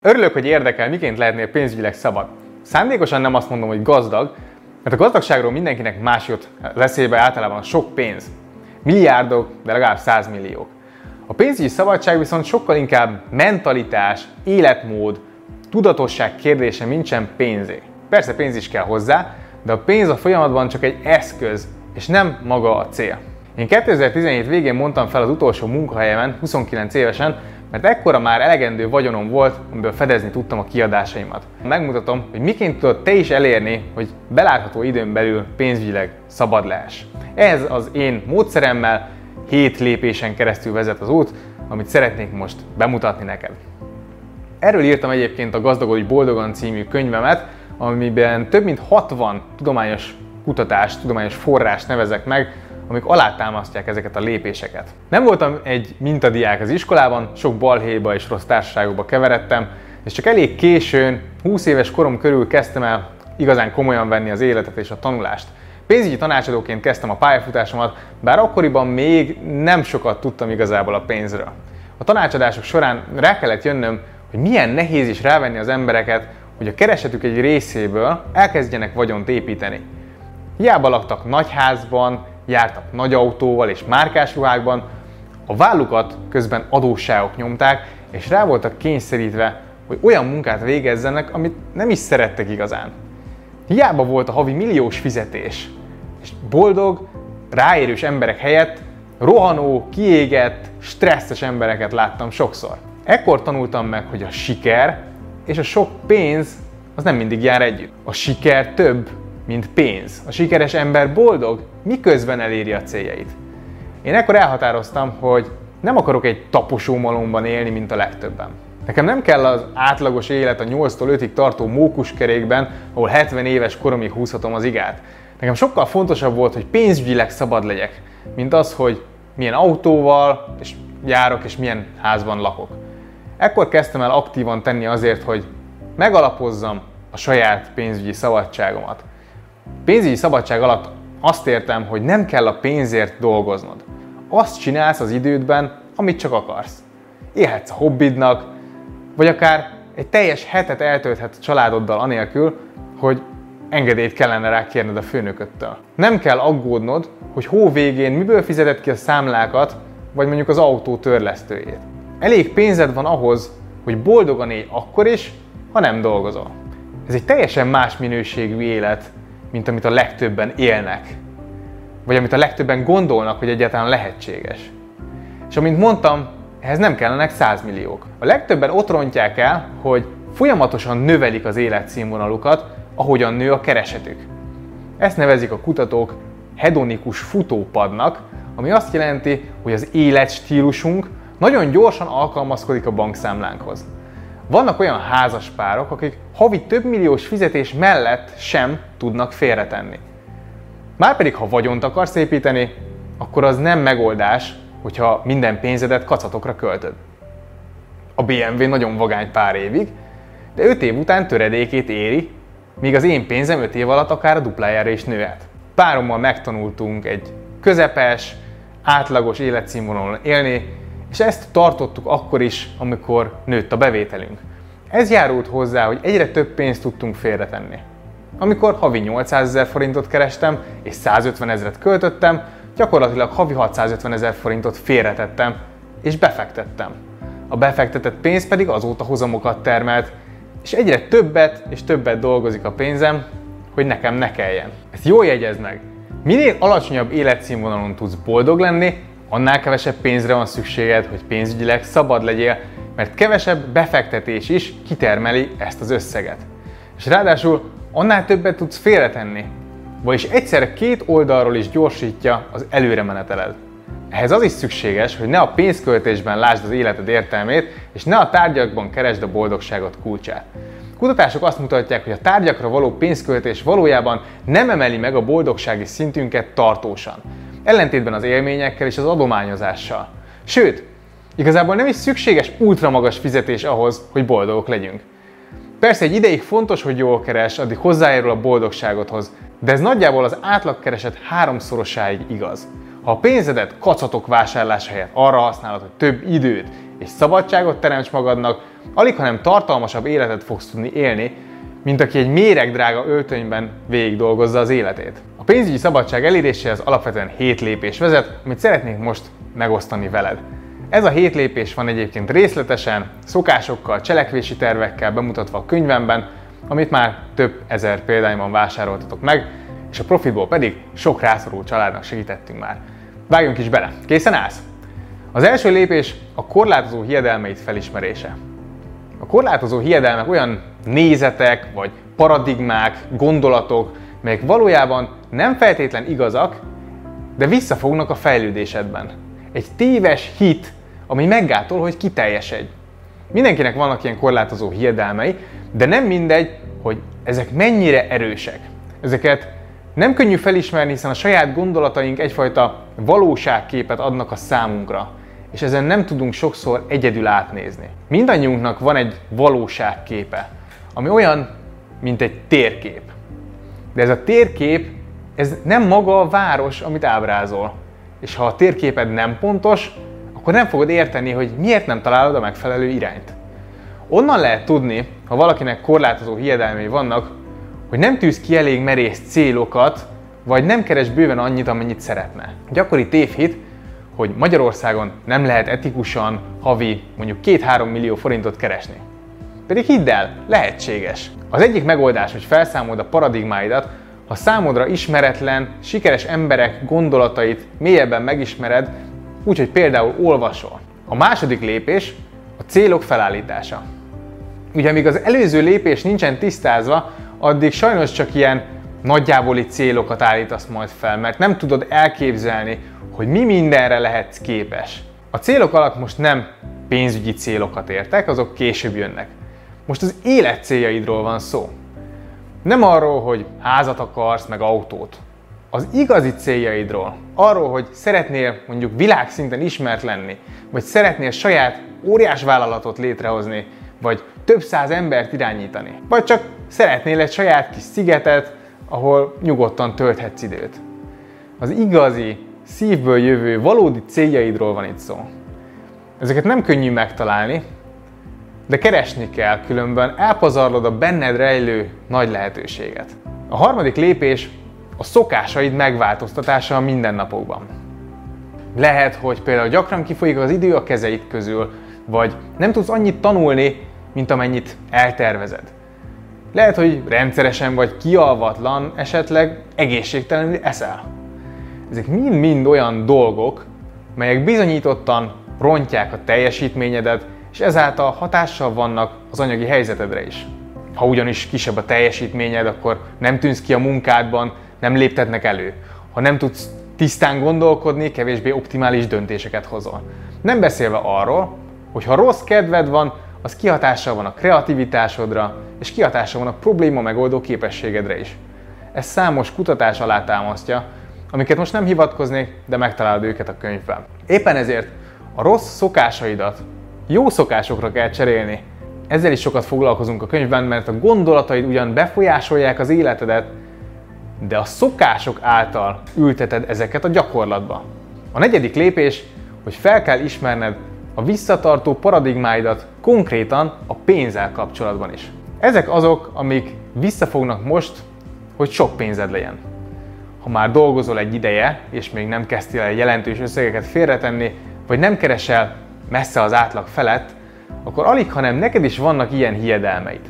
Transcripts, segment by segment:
Örülök, hogy érdekel, miként lehetnél pénzügyileg szabad. Szándékosan nem azt mondom, hogy gazdag, mert a gazdagságról mindenkinek más jut az eszébe általában sok pénz. Milliárdok, de legalább százmilliók. A pénzügyi szabadság viszont sokkal inkább mentalitás, életmód, tudatosság kérdése, mint sem pénzé. Persze pénz is kell hozzá, de a pénz a folyamatban csak egy eszköz, és nem maga a cél. Én 2017 végén mondtam fel az utolsó munkahelyemen, 29 évesen, mert ekkora már elegendő vagyonom volt, amiből fedezni tudtam a kiadásaimat. Megmutatom, hogy miként tudod te is elérni, hogy belátható időn belül pénzügyileg szabad lehess. Ez az én módszeremmel 7 lépésen keresztül vezet az út, amit szeretnék most bemutatni neked. Erről írtam egyébként a Gazdagodj boldogan című könyvemet, amiben több mint 60 tudományos kutatást, tudományos forrást nevezek meg, amik alátámasztják ezeket a lépéseket. Nem voltam egy mintadiák az iskolában, sok balhéba és rossz társaságokba keveredtem, és csak elég későn, 20 éves korom körül kezdtem el igazán komolyan venni az életet és a tanulást. Pénzügyi tanácsadóként kezdtem a pályafutásomat, bár akkoriban még nem sokat tudtam igazából a pénzről. A tanácsadások során rá kellett jönnöm, hogy milyen nehéz is rávenni az embereket, hogy a keresetük egy részéből elkezdjenek vagyont építeni. Hiába laktak nagyházban, jártak nagy autóval és márkás ruhákban, a vállukat közben adósságok nyomták, és rá voltak kényszerítve, hogy olyan munkát végezzenek, amit nem is szerettek igazán. Hiába volt a havi milliós fizetés, és boldog, ráérős emberek helyett rohanó, kiégett, stresszes embereket láttam sokszor. Ekkor tanultam meg, hogy a siker és a sok pénz az nem mindig jár együtt. A siker több, mint pénz. A sikeres ember boldog, miközben eléri a céljait. Én ekkor elhatároztam, hogy nem akarok egy taposó malomban élni, mint a legtöbben. Nekem nem kell az átlagos élet a 8-tól 5-ig tartó mókuskerékben, ahol 70 éves koromig húzhatom az igát. Nekem sokkal fontosabb volt, hogy pénzügyileg szabad legyek, mint az, hogy milyen autóval és járok és milyen házban lakok. Ekkor kezdtem el aktívan tenni azért, hogy megalapozzam a saját pénzügyi szabadságomat. Pénzügyi szabadság alatt azt értem, hogy nem kell a pénzért dolgoznod. Azt csinálsz az idődben, amit csak akarsz. Élhetsz a hobbidnak, vagy akár egy teljes hetet eltölthet a családoddal anélkül, hogy engedélyt kellene rá kérned a főnököttől. Nem kell aggódnod, hogy hó végén miből fizeted ki a számlákat, vagy mondjuk az autó törlesztőjét. Elég pénzed van ahhoz, hogy boldogan élj akkor is, ha nem dolgozol. Ez egy teljesen más minőségű élet, mint amit a legtöbben élnek. Vagy amit a legtöbben gondolnak, hogy egyáltalán lehetséges. És amint mondtam, ehhez nem kellenek százmilliók. A legtöbben ott rontják el, hogy folyamatosan növelik az életszínvonalukat, ahogyan nő a keresetük. Ezt nevezik a kutatók hedonikus futópadnak, ami azt jelenti, hogy az életstílusunk nagyon gyorsan alkalmazkodik a bankszámlánkhoz. Vannak olyan házaspárok, akik havi több milliós fizetés mellett sem tudnak félretenni. Márpedig, ha vagyont akarsz építeni, akkor az nem megoldás, hogyha minden pénzedet kacatokra költöd. A BMW nagyon vagány pár évig, de 5 év után töredékét éri, míg az én pénzem 5 év alatt akár a duplájára is nőhet. Párommal megtanultunk egy közepes, átlagos életszínvonalon élni, és ezt tartottuk akkor is, amikor nőtt a bevételünk. Ez járult hozzá, hogy egyre több pénzt tudtunk félretenni. Amikor havi 800 ezer forintot kerestem, és 150 ezeret költöttem, gyakorlatilag havi 650 ezer forintot félretettem, és befektettem. A befektetett pénz pedig azóta hozamokat termelt, és egyre többet és többet dolgozik a pénzem, hogy nekem ne kelljen. Ezt jól jegyezd meg! Minél alacsonyabb életszínvonalon tudsz boldog lenni, annál kevesebb pénzre van szükséged, hogy pénzügyileg szabad legyél, mert kevesebb befektetés is kitermeli ezt az összeget. És ráadásul annál többet tudsz félretenni, vagyis egyszerre két oldalról is gyorsítja az előre meneteled. Ehhez az is szükséges, hogy ne a pénzköltésben lásd az életed értelmét, és ne a tárgyakban keresd a boldogságot kulcsát. Kutatások azt mutatják, hogy a tárgyakra való pénzköltés valójában nem emeli meg a boldogsági szintünket tartósan ellentétben az élményekkel és az adományozással. Sőt, igazából nem is szükséges ultramagas fizetés ahhoz, hogy boldogok legyünk. Persze egy ideig fontos, hogy jól keres, addig hozzájárul a boldogságodhoz, de ez nagyjából az átlagkereset háromszorosáig igaz. Ha a pénzedet kacatok vásárlása helyett arra használod, hogy több időt és szabadságot teremts magadnak, alig hanem tartalmasabb életet fogsz tudni élni, mint aki egy méregdrága öltönyben végig dolgozza az életét. A pénzügyi szabadság eléréséhez alapvetően 7 lépés vezet, amit szeretnék most megosztani veled. Ez a 7 lépés van egyébként részletesen, szokásokkal, cselekvési tervekkel bemutatva a könyvemben, amit már több ezer példányban vásároltatok meg, és a profitból pedig sok rászoruló családnak segítettünk már. Vágjunk is bele. Készen állsz? Az első lépés a korlátozó hiedelmeit felismerése. A korlátozó hiedelmek olyan nézetek, vagy paradigmák, gondolatok, melyek valójában nem feltétlen igazak, de visszafognak a fejlődésedben. Egy téves hit, ami meggátol, hogy kiteljesedj. Mindenkinek vannak ilyen korlátozó hiedelmei, de nem mindegy, hogy ezek mennyire erősek. Ezeket nem könnyű felismerni, hiszen a saját gondolataink egyfajta valóságképet adnak a számunkra, és ezen nem tudunk sokszor egyedül átnézni. Mindannyiunknak van egy valóságképe, ami olyan, mint egy térkép. De ez a térkép, ez nem maga a város, amit ábrázol. És ha a térképed nem pontos, akkor nem fogod érteni, hogy miért nem találod a megfelelő irányt. Onnan lehet tudni, ha valakinek korlátozó hiedelmei vannak, hogy nem tűz ki elég merész célokat, vagy nem keres bőven annyit, amennyit szeretne. Gyakori tévhit, hogy Magyarországon nem lehet etikusan havi mondjuk 2-3 millió forintot keresni. Pedig hidd el, lehetséges. Az egyik megoldás, hogy felszámold a paradigmáidat, ha számodra ismeretlen, sikeres emberek gondolatait mélyebben megismered, úgyhogy például olvasol. A második lépés a célok felállítása. Ugye amíg az előző lépés nincsen tisztázva, addig sajnos csak ilyen nagyjávoli célokat állítasz majd fel, mert nem tudod elképzelni, hogy mi mindenre lehetsz képes. A célok alatt most nem pénzügyi célokat értek, azok később jönnek. Most az élet céljaidról van szó. Nem arról, hogy házat akarsz, meg autót. Az igazi céljaidról. Arról, hogy szeretnél mondjuk világszinten ismert lenni, vagy szeretnél saját óriás vállalatot létrehozni, vagy több száz embert irányítani. Vagy csak szeretnél egy saját kis szigetet, ahol nyugodtan tölthetsz időt. Az igazi, szívből jövő, valódi céljaidról van itt szó. Ezeket nem könnyű megtalálni, de keresni kell, különben elpazarlod a benned rejlő nagy lehetőséget. A harmadik lépés a szokásaid megváltoztatása a mindennapokban. Lehet, hogy például gyakran kifolyik az idő a kezeid közül, vagy nem tudsz annyit tanulni, mint amennyit eltervezed. Lehet, hogy rendszeresen vagy kialvatlan, esetleg egészségtelenül eszel. Ezek mind-mind olyan dolgok, melyek bizonyítottan rontják a teljesítményedet, és ezáltal hatással vannak az anyagi helyzetedre is. Ha ugyanis kisebb a teljesítményed, akkor nem tűnsz ki a munkádban, nem léptetnek elő. Ha nem tudsz tisztán gondolkodni, kevésbé optimális döntéseket hozol. Nem beszélve arról, hogy ha rossz kedved van, az kihatással van a kreativitásodra, és kihatással van a probléma megoldó képességedre is. Ez számos kutatás alá támasztja, amiket most nem hivatkoznék, de megtalálod őket a könyvben. Éppen ezért a rossz szokásaidat jó szokásokra kell cserélni. Ezzel is sokat foglalkozunk a könyvben, mert a gondolataid ugyan befolyásolják az életedet, de a szokások által ülteted ezeket a gyakorlatba. A negyedik lépés, hogy fel kell ismerned a visszatartó paradigmáidat konkrétan a pénzzel kapcsolatban is. Ezek azok, amik visszafognak most, hogy sok pénzed legyen. Ha már dolgozol egy ideje, és még nem kezdtél el jelentős összegeket félretenni, vagy nem keresel messze az átlag felett, akkor alig, hanem neked is vannak ilyen hiedelmeid.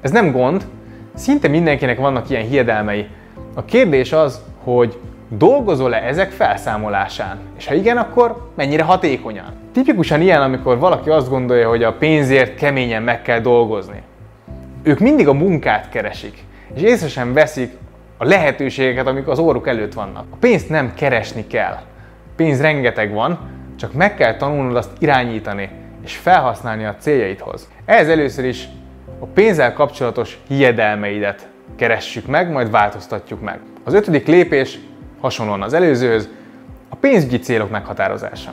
Ez nem gond, szinte mindenkinek vannak ilyen hiedelmei. A kérdés az, hogy dolgozol-e ezek felszámolásán? És ha igen, akkor mennyire hatékonyan? Tipikusan ilyen, amikor valaki azt gondolja, hogy a pénzért keményen meg kell dolgozni. Ők mindig a munkát keresik, és észre sem veszik a lehetőségeket, amik az óruk előtt vannak. A pénzt nem keresni kell. Pénz rengeteg van, csak meg kell tanulnod azt irányítani, és felhasználni a céljaidhoz. Ehhez először is a pénzzel kapcsolatos hiedelmeidet keressük meg, majd változtatjuk meg. Az ötödik lépés hasonlóan az előzőhöz, a pénzügyi célok meghatározása.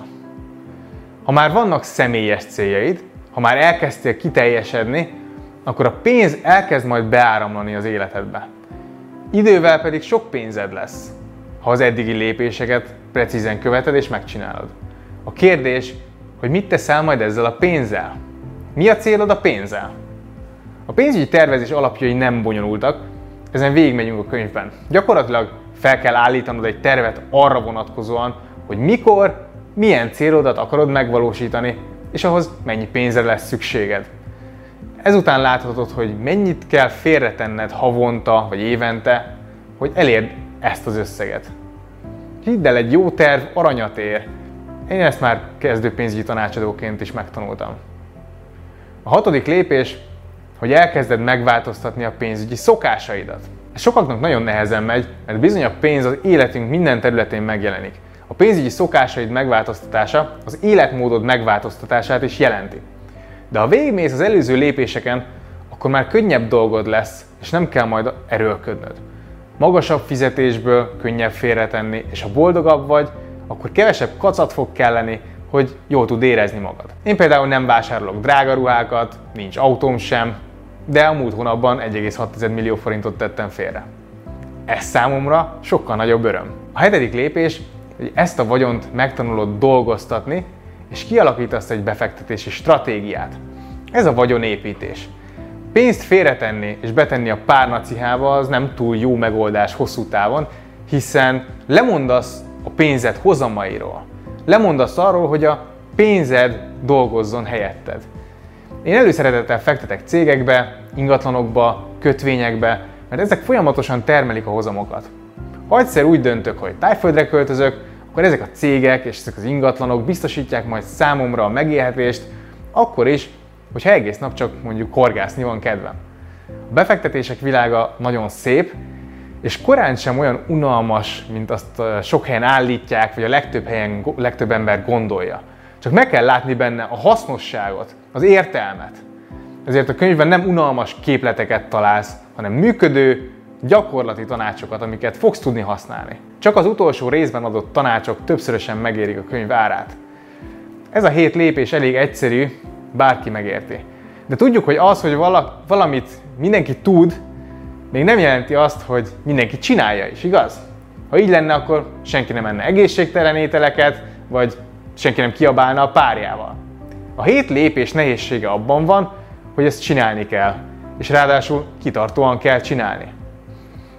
Ha már vannak személyes céljaid, ha már elkezdtél kiteljesedni, akkor a pénz elkezd majd beáramlani az életedbe. Idővel pedig sok pénzed lesz. ha az eddigi lépéseket precízen követed és megcsinálod. A kérdés, hogy mit teszel majd ezzel a pénzzel? Mi a célod a pénzzel? A pénzügyi tervezés alapjai nem bonyolultak, ezen végigmegyünk a könyvben. Gyakorlatilag fel kell állítanod egy tervet arra vonatkozóan, hogy mikor, milyen célodat akarod megvalósítani, és ahhoz mennyi pénzre lesz szükséged. Ezután láthatod, hogy mennyit kell félretenned havonta vagy évente, hogy elérd ezt az összeget. Hidd el, egy jó terv aranyat ér. Én ezt már kezdő pénzügyi tanácsadóként is megtanultam. A hatodik lépés, hogy elkezded megváltoztatni a pénzügyi szokásaidat. Ez sokaknak nagyon nehezen megy, mert bizony a pénz az életünk minden területén megjelenik. A pénzügyi szokásaid megváltoztatása az életmódod megváltoztatását is jelenti. De ha végigmész az előző lépéseken, akkor már könnyebb dolgod lesz, és nem kell majd erőlködnöd. Magasabb fizetésből könnyebb félretenni, és ha boldogabb vagy, akkor kevesebb kacat fog kelleni, hogy jól tud érezni magad. Én például nem vásárolok drága ruhákat, nincs autóm sem, de a múlt hónapban 1,6 millió forintot tettem félre. Ez számomra sokkal nagyobb öröm. A hetedik lépés, hogy ezt a vagyont megtanulod dolgoztatni, és kialakítasz egy befektetési stratégiát. Ez a vagyonépítés. Pénzt félretenni és betenni a párnacihába az nem túl jó megoldás hosszú távon, hiszen lemondasz a pénzed hozamairól. Lemondasz arról, hogy a pénzed dolgozzon helyetted. Én előszeretettel fektetek cégekbe, ingatlanokba, kötvényekbe, mert ezek folyamatosan termelik a hozamokat. Ha egyszer úgy döntök, hogy tájföldre költözök, akkor ezek a cégek és ezek az ingatlanok biztosítják majd számomra a megélhetést, akkor is, hogyha egész nap csak mondjuk horgászni van kedvem. A befektetések világa nagyon szép, és korán sem olyan unalmas, mint azt sok helyen állítják, vagy a legtöbb helyen legtöbb ember gondolja. Csak meg kell látni benne a hasznosságot, az értelmet. Ezért a könyvben nem unalmas képleteket találsz, hanem működő, gyakorlati tanácsokat, amiket fogsz tudni használni. Csak az utolsó részben adott tanácsok többszörösen megérik a könyv árát. Ez a hét lépés elég egyszerű, bárki megérti. De tudjuk, hogy az, hogy valamit mindenki tud, még nem jelenti azt, hogy mindenki csinálja is, igaz? Ha így lenne, akkor senki nem enne egészségtelen ételeket, vagy senki nem kiabálna a párjával. A hét lépés nehézsége abban van, hogy ezt csinálni kell, és ráadásul kitartóan kell csinálni.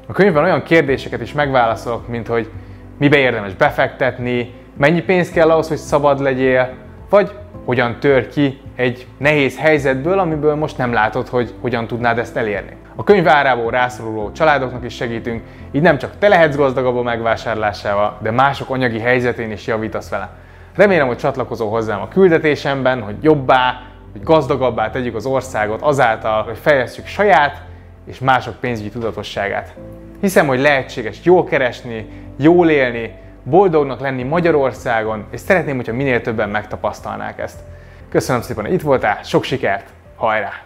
A könyvben olyan kérdéseket is megválaszolok, mint hogy mibe érdemes befektetni, mennyi pénz kell ahhoz, hogy szabad legyél, vagy hogyan tör ki egy nehéz helyzetből, amiből most nem látod, hogy hogyan tudnád ezt elérni. A könyv árából rászoruló családoknak is segítünk, így nem csak te lehetsz gazdagabb a megvásárlásával, de mások anyagi helyzetén is javítasz vele. Remélem, hogy csatlakozol hozzám a küldetésemben, hogy jobbá, hogy gazdagabbá tegyük az országot azáltal, hogy fejlesztjük saját és mások pénzügyi tudatosságát. Hiszem, hogy lehetséges jól keresni, jól élni, boldognak lenni Magyarországon, és szeretném, hogyha minél többen megtapasztalnák ezt. Köszönöm szépen, hogy itt voltál, sok sikert, hajrá!